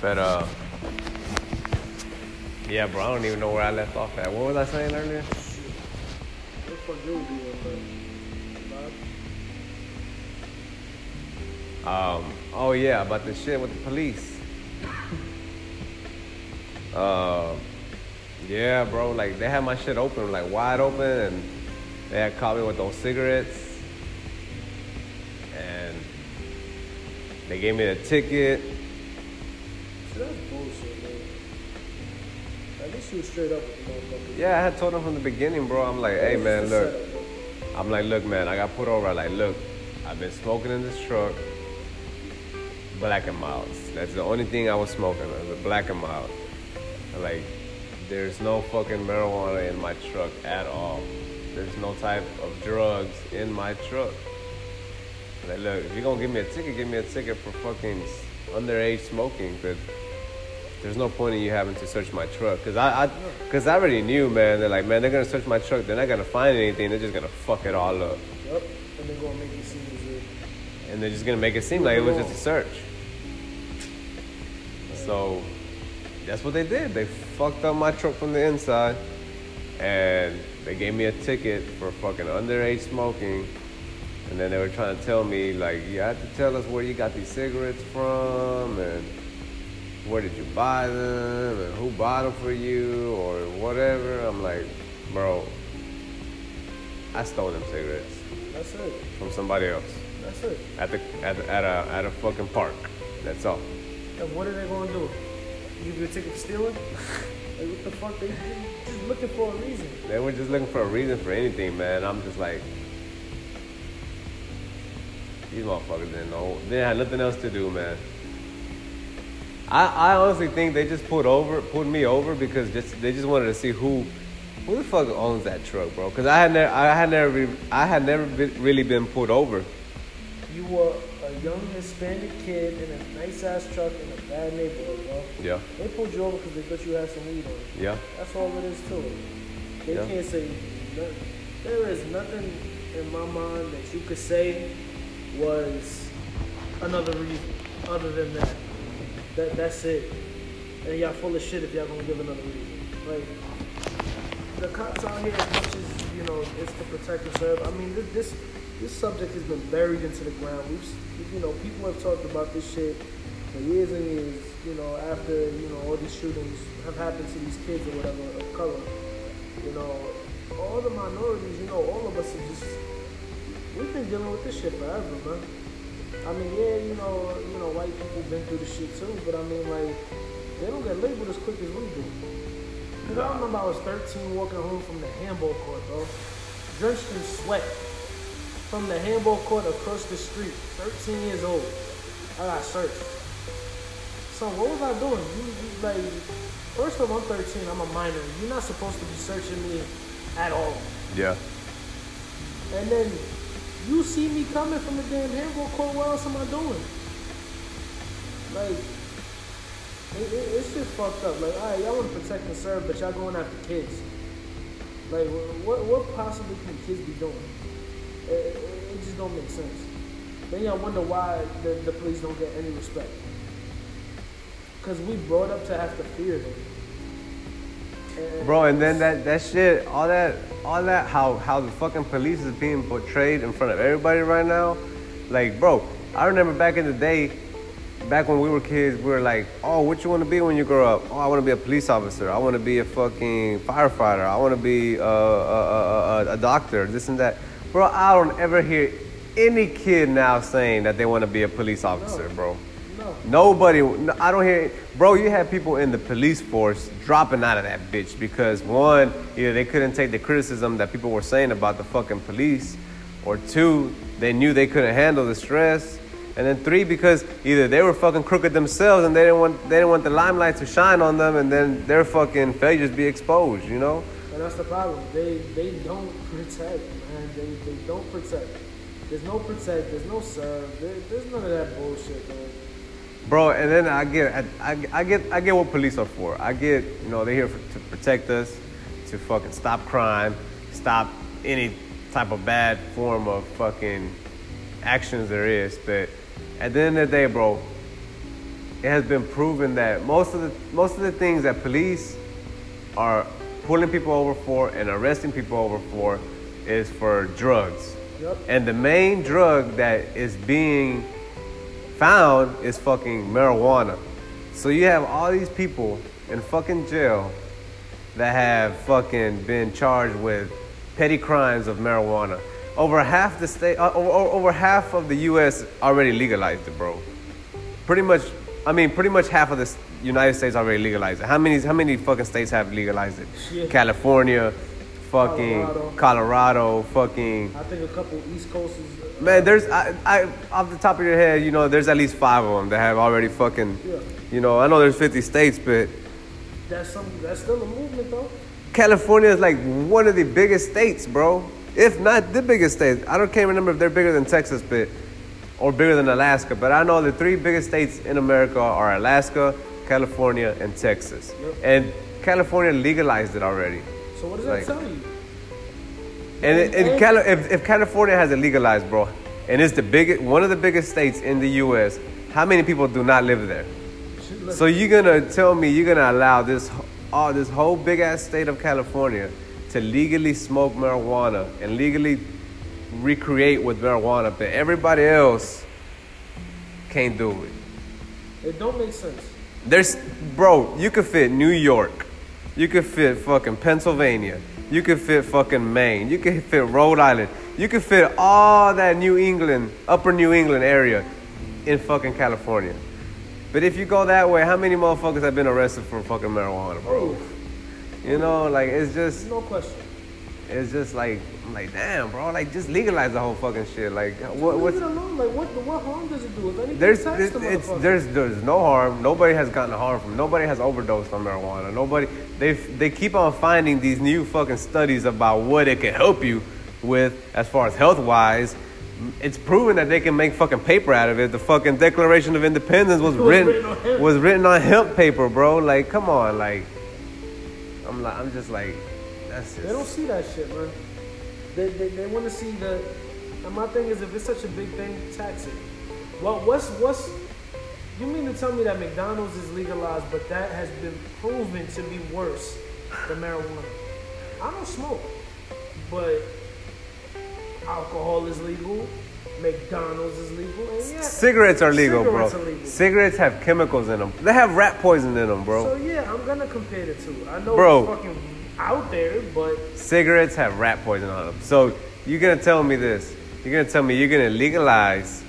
But uh, yeah, bro, I don't even know where I left off at. What was I saying earlier? Um, oh yeah, about the shit with the police. Uh, yeah, bro, like they had my shit open, like wide open, and they had caught me with those cigarettes, and they gave me a ticket. See, that's bullshit, man. At least you straight up with the motherfucker. Yeah, I had told him from the beginning, bro. I'm like, hey man, look. I'm like, look, man, I got put over. Like, look, I've been smoking in this truck, black and milds. That's the only thing I was smoking, was a black and mild. Like, there's no fucking marijuana in my truck at all. There's no type of drugs in my truck. Like, look, if you're gonna give me a ticket, give me a ticket for fucking underage smoking, but there's no point in you having to search my truck. Cause I, I, cause I already knew, man. They're like, man, they're gonna search my truck. They're not gonna find anything. They're just gonna fuck it all up, Yup. And they're gonna make you seem as if and they're just gonna make it seem like it was just a search. So that's what they did. They fucked up my truck from the inside, and they gave me a ticket for fucking underage smoking. And then they were trying to tell me like, you have to tell us where you got these cigarettes from, and where did you buy them, and who bought them for you, or whatever. I'm like, bro, I stole them cigarettes that's it. from somebody else That's it. at the at, the, at a at a fucking park. That's all. And what are they gonna do? Give you a ticket for stealing? like what the fuck? They just looking for a reason. They were just looking for a reason for anything, man. I'm just like, these motherfuckers didn't know. They had nothing else to do, man. I, I honestly think they just pulled over, pulled me over because just they just wanted to see who, who the fuck owns that truck, bro. Because I had never, I had never, I had never been, really been pulled over. You were a young Hispanic kid in a nice ass truck in a bad neighborhood, bro. Yeah, They pulled you over because they thought you had some weed on you. yeah. That's all it is to it. They Yeah. can't say nothing. There is nothing in my mind that you could say was another reason other than that. That that's it. And y'all full of shit if y'all gonna give another reason. Like the cops out here, as much as you know, it's to protect and serve. I mean, this this, subject has been buried into the ground. We've you know, people have talked about this shit for years and years. You know, after you know all these shootings have happened to these kids or whatever of color. You know, all the minorities. You know, all of us are just we've been dealing with this shit forever, man. I mean, yeah, you know, you know, white people been through the shit too, but I mean, like, they don't get labeled as quick as we do. Cause I remember I was 13 walking home from the handball court, bro, drenched in sweat from the handball court across the street. 13 years old, I got searched. So what was I doing? You, you like, first of all, I'm 13. I'm a minor. You're not supposed to be searching me at all. Yeah. And then you see me coming from the damn handball court. What else am I doing? Like, it, it, it's just fucked up. Like, all right, y'all want to protect and serve, but y'all going after kids. Like, what what possibly can kids be doing? It, it, it just don't make sense. Then y'all wonder why the, the police don't get any respect. Because we brought up to have to fear them. Bro, and then that, that shit, all that, all that, how, how the fucking police is being portrayed in front of everybody right now. Like, bro, I remember back in the day, back when we were kids, we were like, oh, what you want to be when you grow up? Oh, I want to be a police officer. I want to be a fucking firefighter. I want to be a, a, a, a doctor, this and that. Bro, I don't ever hear any kid now saying that they want to be a police officer, bro. No. Nobody, I don't hear, bro. You had people in the police force dropping out of that bitch because one, either they couldn't take the criticism that people were saying about the fucking police, or two, they knew they couldn't handle the stress, and then three, because either they were fucking crooked themselves and they didn't want they didn't want the limelight to shine on them, and then their fucking failures be exposed, you know? And that's the problem. They they don't protect, man. They they don't protect. There's no protect. There's no serve. There, there's none of that bullshit, man. Bro, and then I get, I, I get, I get what police are for. I get, you know, they're here for, to protect us, to fucking stop crime, stop any type of bad form of fucking actions there is. But at the end of the day, bro, it has been proven that most of the most of the things that police are pulling people over for and arresting people over for is for drugs. Yep. And the main drug that is being found is fucking marijuana. So you have all these people in fucking jail that have fucking been charged with petty crimes of marijuana. Over half the state, uh, over, over half of the U.S. already legalized it, bro. Pretty much, I mean, pretty much half of the United States already legalized it. How many, how many fucking states have legalized it? Shit. California, fucking Colorado. Colorado, fucking. I think a couple East Coasters. uh, Man, there's I, I off the top of your head, you know, there's at least five of them that have already fucking, Yeah. you know, I know there's 50 states, but That's some. That's still a movement though. California is like one of the biggest states, bro. If not the biggest state. I don't can't remember if they're bigger than Texas, but or bigger than Alaska. But I know the three biggest states in America are Alaska, California, and Texas. Yep. And California legalized it already. So what does Like- that tell you? And, it, and oh, oh. Cali- if, if California has it legalized, bro, and it's the biggest, one of the biggest states in the U.S., how many people do not live there? So you're gonna tell me you're gonna allow this, oh, this whole big ass state of California to legally smoke marijuana and legally recreate with marijuana, but everybody else can't do it. it don't make sense. There's, bro, you could fit New York, you could fit fucking Pennsylvania, you could fit fucking Maine, you could fit Rhode Island, you could fit all that New England, upper New England area in fucking California. But if you go that way, how many motherfuckers have been arrested for fucking marijuana, bro? You know, like it's just, no question. it's just like, I'm like, damn, bro, like just legalize the whole fucking shit. Like, what, Leave what's, it alone. Like what? What harm does it do? If anything, there's, tax the it's, there's, there's no harm. Nobody has gotten harm from. Nobody has overdosed on marijuana. Nobody. They they keep on finding these new fucking studies about what it can help you with as far as health wise. It's proven that they can make fucking paper out of it. The fucking Declaration of Independence was, was written written on hemp. was written on hemp paper, bro. Like, come on, like, I'm like, I'm just like, that's just. They don't see that shit, man. They, they, they want to see the. And my thing is, if it's such a big thing, tax it. Well, what's what's? You mean to tell me that McDonald's is legalized, but that has been proven to be worse than marijuana? I don't smoke, but alcohol is legal. McDonald's is legal, and yeah, Cigarettes are legal, cigarettes bro. are legal. Cigarettes have chemicals in them. They have rat poison in them, bro. So yeah, I'm gonna compare the two. I know Bro. it's fucking out there, but Cigarettes have rat poison on them. So you're gonna tell me this? You're gonna tell me you're gonna legalize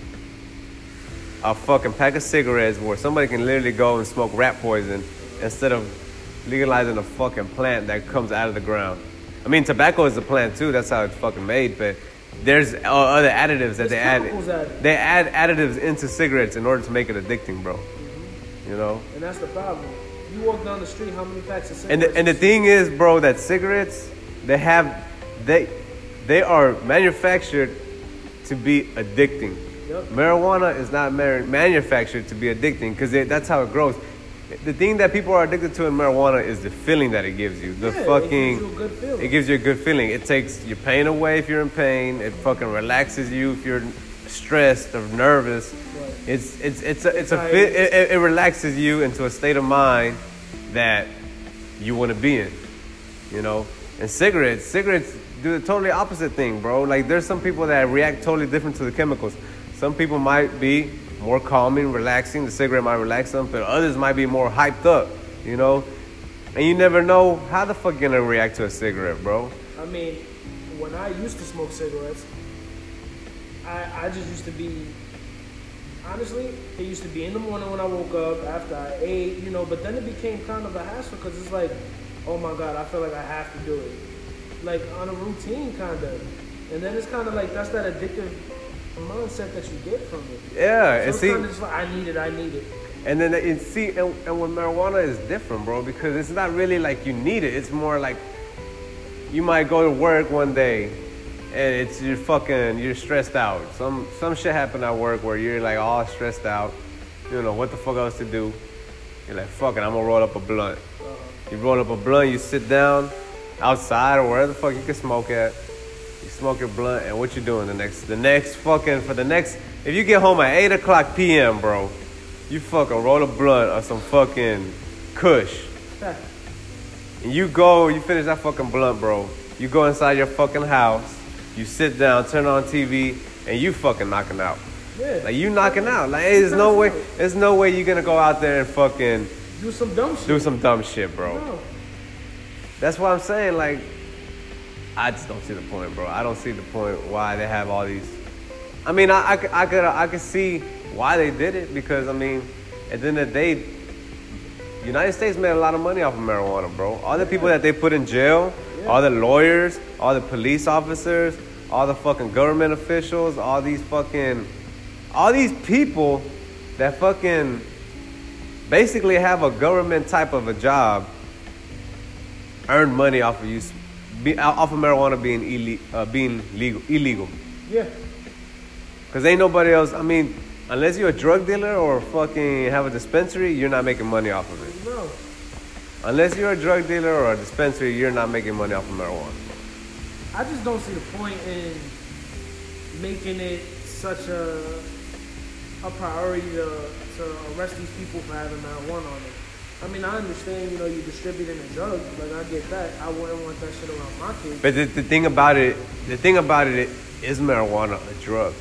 a fucking pack of cigarettes where somebody can literally go and smoke rat poison instead of legalizing a fucking plant that comes out of the ground. I mean, tobacco is a plant too. That's how it's fucking made. But there's uh, other additives that There's they add. They add additives into cigarettes in order to make it addicting, bro. You know. and that's the problem. You walk down the street, how many packs of cigarettes? And the, and the thing is, bro, that cigarettes they have they they are manufactured to be addicting. Yep. Marijuana is not manufactured to be addicting because that's how it grows. The thing that people are addicted to in marijuana is the feeling that it gives you. The Yeah, it fucking gives you a good feeling. it gives you a good feeling. It takes your pain away if you're in pain. It fucking relaxes you if you're stressed or nervous. Right. It's it's it's a, it's a fit, it, it- it relaxes you into a state of mind that you want to be in, you know. And cigarettes, cigarettes do the totally opposite thing, bro. Like there's some people that react totally different to the chemicals. Some people might be more calming, relaxing. The cigarette might relax them, but others might be more hyped up, you know. And you never know how the fuck you're gonna react to a cigarette, bro. I mean, when I used to smoke cigarettes, I, I just used to be, honestly, it used to be in the morning when I woke up, after I ate, you know, but then it became kind of a hassle because it's like, oh my God, I feel like I have to do it. Like on a routine, kind of. And then it's kind of like, that's that addictive mindset that you get from it. Yeah, and it's see, just like, I need it, I need it. And then and see, and, and with marijuana is different, bro, because it's not really like you need it. It's more like you might go to work one day and it's you're fucking you're stressed out. Some some shit happened at work where you're like all stressed out. You don't know what the fuck else to do. You're like, fuck it, I'm gonna roll up a blunt. Uh-huh. You roll up a blunt, you sit down outside or wherever the fuck you can smoke at. You smoke your blunt, and what you doing the next the next fucking for the next if you get home at eight o'clock p.m., bro, you fucking roll a blunt or some fucking kush. And you go, you finish that fucking blunt, bro. You go inside your fucking house, you sit down, turn on TV, and you fucking knocking out. Yeah. Like you knocking out. Like there's no way, there's no way you're gonna go out there and fucking do some dumb shit. do some dumb shit, bro. No. That's what I'm saying. Like, I just don't see the point, bro. I don't see the point why they have all these. I mean, I, I, could- I could I could see why they did it because I mean, at the end of the day, United States made a lot of money off of marijuana, bro. All the people that they put in jail, all the lawyers, all the police officers, all the fucking government officials, all these fucking, all these people that fucking basically have a government type of a job earn money off of use, be, off of marijuana being ille, uh, being legal, illegal. Yeah. Cause ain't nobody else. I mean, unless you're a drug dealer or fucking have a dispensary, you're not making money off of it. No. Unless you're a drug dealer or a dispensary, you're not making money off of marijuana. I just don't see the point in making it such a a priority to, to arrest these people for having marijuana on it. I mean, I understand, you know, you're distributing a drug, like I get that. I wouldn't want that shit around my kids. But the, the thing about it, the thing about it is marijuana a drug.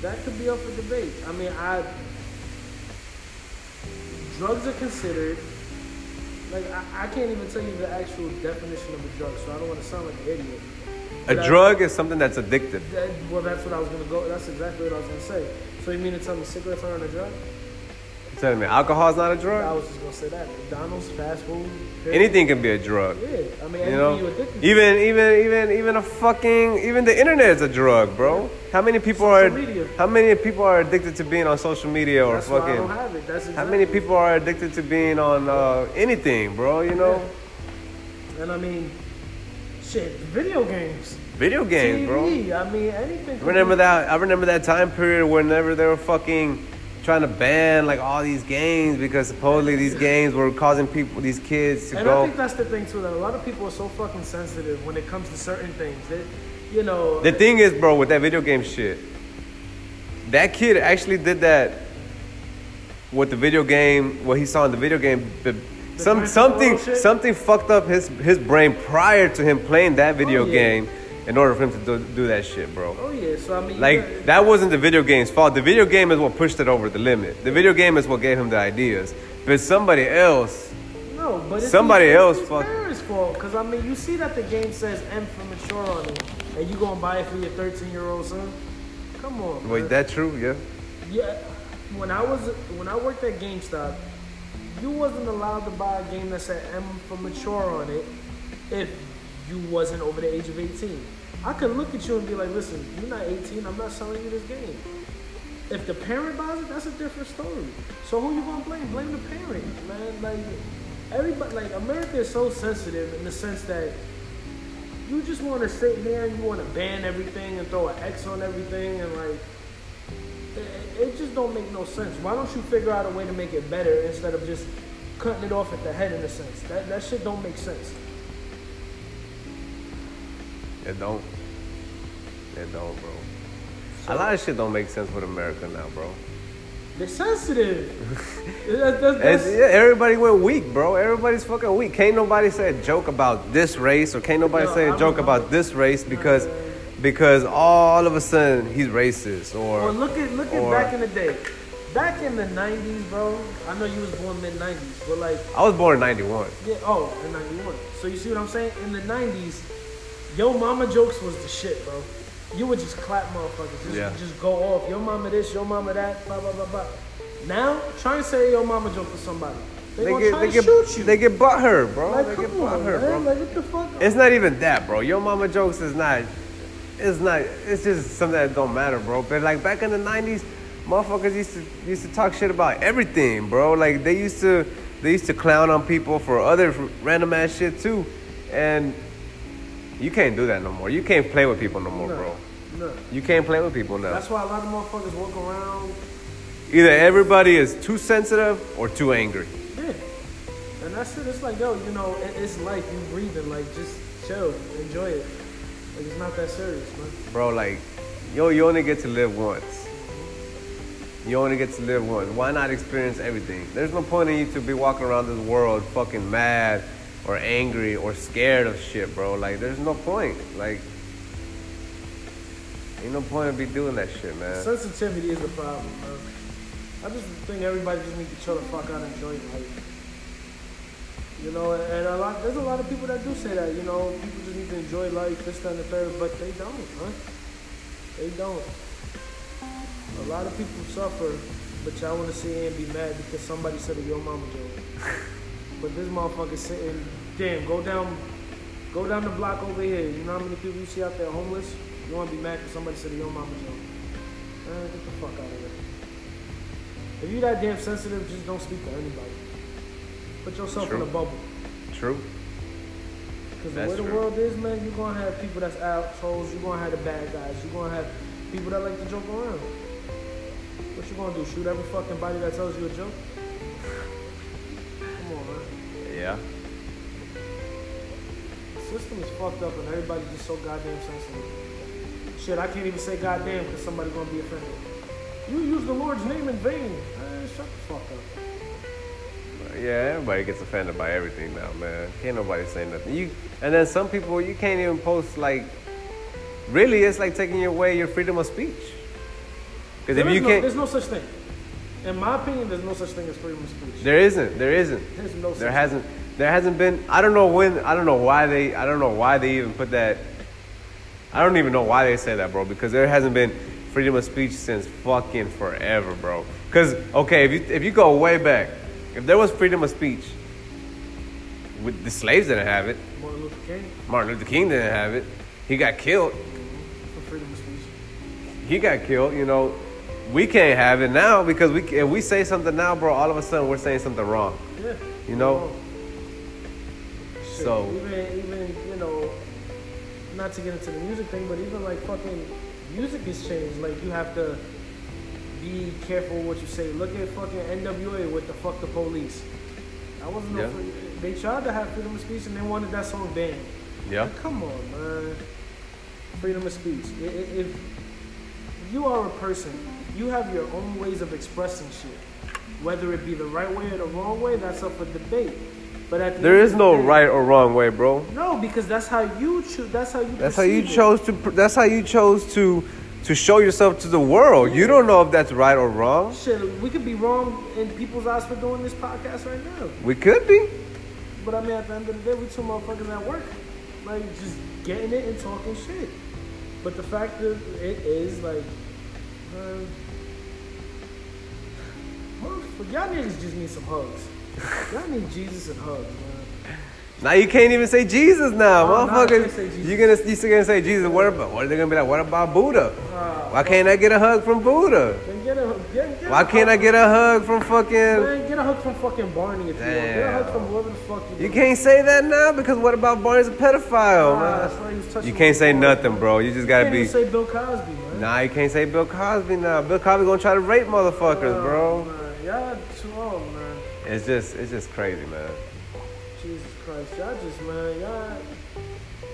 That could be up for debate. I mean, I drugs are considered like I, I can't even tell you the actual definition of a drug, so I don't want to sound like an idiot. A But I- drug is something that's addictive. That, well, that's what I was gonna go. That's exactly what I was gonna say. So you mean to tell me cigarettes aren't a drug? Telling me alcohol is not a drug? I was just gonna say that. McDonald's, fast food, period. Anything can be a drug. Yeah, I mean, You know, even even even even a fucking even the internet is a drug, bro. How many people are media. how many people are addicted to being on social media or That's fucking don't have it. That's exactly. how many people are addicted to being on uh, anything, bro? You know, And I mean, shit, video games, video games, bro. I mean, anything. Remember that? I remember that time period whenever they were fucking trying to ban like all these games because supposedly these games were causing people, these kids to And I think that's the thing too. That a lot of people are so fucking sensitive when it comes to certain things. That, you know, The thing is, bro, with that video game shit, that kid actually did that with the video game. What he saw in the video game, but some something something fucked up his his brain prior to him playing that video Oh, yeah. game, in order for him to do, do that shit, bro. oh yeah. So I mean, Like got- that wasn't the video game's fault. The video game is what pushed it over the limit. The video game is what gave him the ideas. But somebody else, No, but Somebody it's, else It's fuck- parents' fault. Cause I mean, you see that the game says M for mature on it, and you gonna buy it for your 13 year old son? Come on. wait, man. that true? Yeah. Yeah, when I was when I worked at GameStop, you wasn't allowed to buy a game that said M for mature on it if you wasn't over the age of 18. I could look at you and be like, listen, you're not 18, I'm not selling you this game. If the parent buys it, that's a different story. So who you gonna blame? Blame the parent, man. Like everybody like America is so sensitive in the sense that you just wanna sit here and you wanna ban everything and throw an X on everything and like it, it just don't make no sense. Why don't you figure out a way to make it better instead of just cutting it off at the head in a sense? That that shit don't make sense. It don't. It don't, bro. A lot of shit don't make sense with America now, bro. They're sensitive. That- that- It's, that's- yeah, everybody went weak, bro. Everybody's fucking weak. Can't nobody say a joke about this race, or can't nobody No, say a joke don't- about this race because Uh, because all of a sudden he's racist or well, look at look at or- back in the day. Back in the '90s, bro. I know you was born mid '90s, but like, I was born in '91. yeah, oh, in '91. So you see what I'm saying? In the '90s, yo mama jokes was the shit, bro. You would just clap motherfuckers, just, Yeah. just go off. Yo mama this, yo mama that, blah blah blah blah. Now, try and say yo mama joke to somebody. They, They get they to get shoot you. they get butthurt, bro. like, they get on, butthurt, man. bro. Like, what the fuck? It's not even that, bro. Yo mama jokes is not. It's not. It's just something that don't matter, bro. But like back in the '90s, motherfuckers used to used to talk shit about everything, bro. Like they used to they used to clown on people for other random ass shit too, and you can't do that no more. You can't play with people no more, No, bro. no. You can't play with people now. That's why a lot of motherfuckers walk around. Either everybody is too sensitive or too angry. Yeah. And that's it. It's like, yo, you know, it's life. You breathing. Like, just chill, enjoy it. Like, it's not that serious, man. Bro, like, yo, you only get to live once. You only get to live once. Why not experience everything? There's no point in you to be walking around this world fucking mad or angry or scared of shit, bro. Like, there's no point. Like, ain't no point in be doing that shit, man. Sensitivity is the problem, man. I just think everybody just needs to chill the fuck out and enjoy life. You know, and a lot there's a lot of people that do say that, you know, people just need to enjoy life, this, and the third, but they don't, huh? They don't. A lot of people suffer, but y'all wanna see and be mad because somebody said a yo mama joke. but this motherfucker sitting, damn, go down go down the block over here. You know how many people you see out there homeless? You wanna be mad because somebody said a yo mama joke. Man, get the fuck out of here. If you that damn sensitive, just don't speak to anybody. Put yourself True. in a bubble. True. Because the way the true. world is, man, you're gonna have people that's assholes, you're gonna have the bad guys, you're gonna have people that like to joke around. What you gonna do? Shoot every fucking body that tells you a joke? Yeah. The system is fucked up and everybody's just so goddamn sensitive. Shit, I can't even say goddamn because somebody gonna be offended. You use the Lord's name in vain. Man, shut the fuck up. Yeah, everybody gets offended by everything now, man. Can't nobody say nothing. You and then some people you can't even post like. Really, it's like taking away your freedom of speech. Because if you no, can't, there's no such thing. In my opinion, there's no such thing as freedom of speech. there isn't. There isn't. There's no There hasn't. There hasn't been. I don't know when. I don't know why they. I don't know why they even put that. I don't even know why they say that, bro. Because there hasn't been freedom of speech since fucking forever, bro. Because okay, if you if you go way back, if there was freedom of speech, with the slaves didn't have it. Martin Luther King Martin Luther King didn't have it. He got killed. Mm-hmm. for freedom of speech. He got killed. You know, we can't have it now because we if we say something now, bro, all of a sudden we're saying something wrong. Yeah. You know? Shit, So- even even you know, not to get into the music thing, but even like fucking music has changed. Like you have to be careful what you say. Look at fucking NWA with the fuck the police. I wasn't no Yeah. free- they tried to have freedom of speech and they wanted that song banned. Yeah. Like, come on, man. Freedom of speech. If you are a person, you have your own ways of expressing shit. Whether it be the right way or the wrong way, that's up for debate. But at the There is no day- right or wrong way, bro. No, because that's how you choose. That's how you. That's how you perceive it. chose to. That's how you chose to to show yourself to the world. You don't know if that's right or wrong. Shit, we could be wrong in people's eyes for doing this podcast right now. We could be. But I mean, at the end of the day, we two motherfuckers at work, like just getting it and talking shit. But the fact that it is like, y'all niggas just need some hugs. Y'all need Jesus and hugs, man. Now you can't even say Jesus now, Oh, no, motherfucker. can't Jesus. You gonna you still gonna say Jesus? What about? What are they gonna be like? What about Buddha? Ah, Why can't I get a hug from Buddha? Get a, get, get Why can't I get a hug from fucking? Man, get a hug from fucking Barney if you want. Get a hug from whoever the fuck you You can't say that now because what about Barney's a pedophile, man? that's right, he was touching You can't say balls, nothing, bro. You just gotta can't be. say Bill Cosby, man. Nah, you can't say Bill Cosby now. Bill Cosby gonna try to rape motherfuckers, Oh, bro. Man, y'all too old, man. It's just, it's just crazy, man. Jesus Christ, y'all just man, y'all.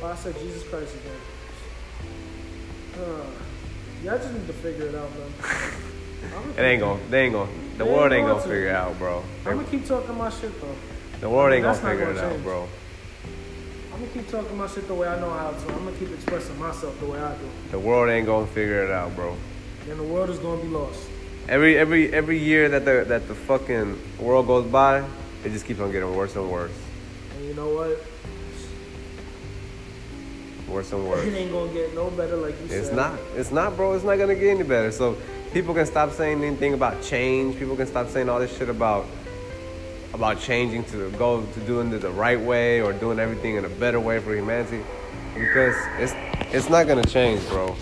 Oh, I said Jesus Christ again. Uh, y'all just need to figure it out, man. It ain't gonna, they ain't gonna, the They world ain't gonna to. figure it out, bro. I'm gonna keep talking my shit though. The world I mean, ain't gonna figure gonna it out, bro. I'm gonna keep talking my shit the way I know how to. I'm gonna keep expressing myself the way I do. The world ain't gonna figure it out, bro. And the world is gonna be lost. Every, every, every year that the, that the fucking world goes by, it just keeps on getting worse and worse, And you know what? worse and worse. It ain't gonna get no better, like you said. It's not. It's not, bro. It's not gonna get any better. So people can stop saying anything about change. People can stop saying all this shit about about changing to go to doing it the right way or doing everything in a better way for humanity because it's it's not gonna change, bro.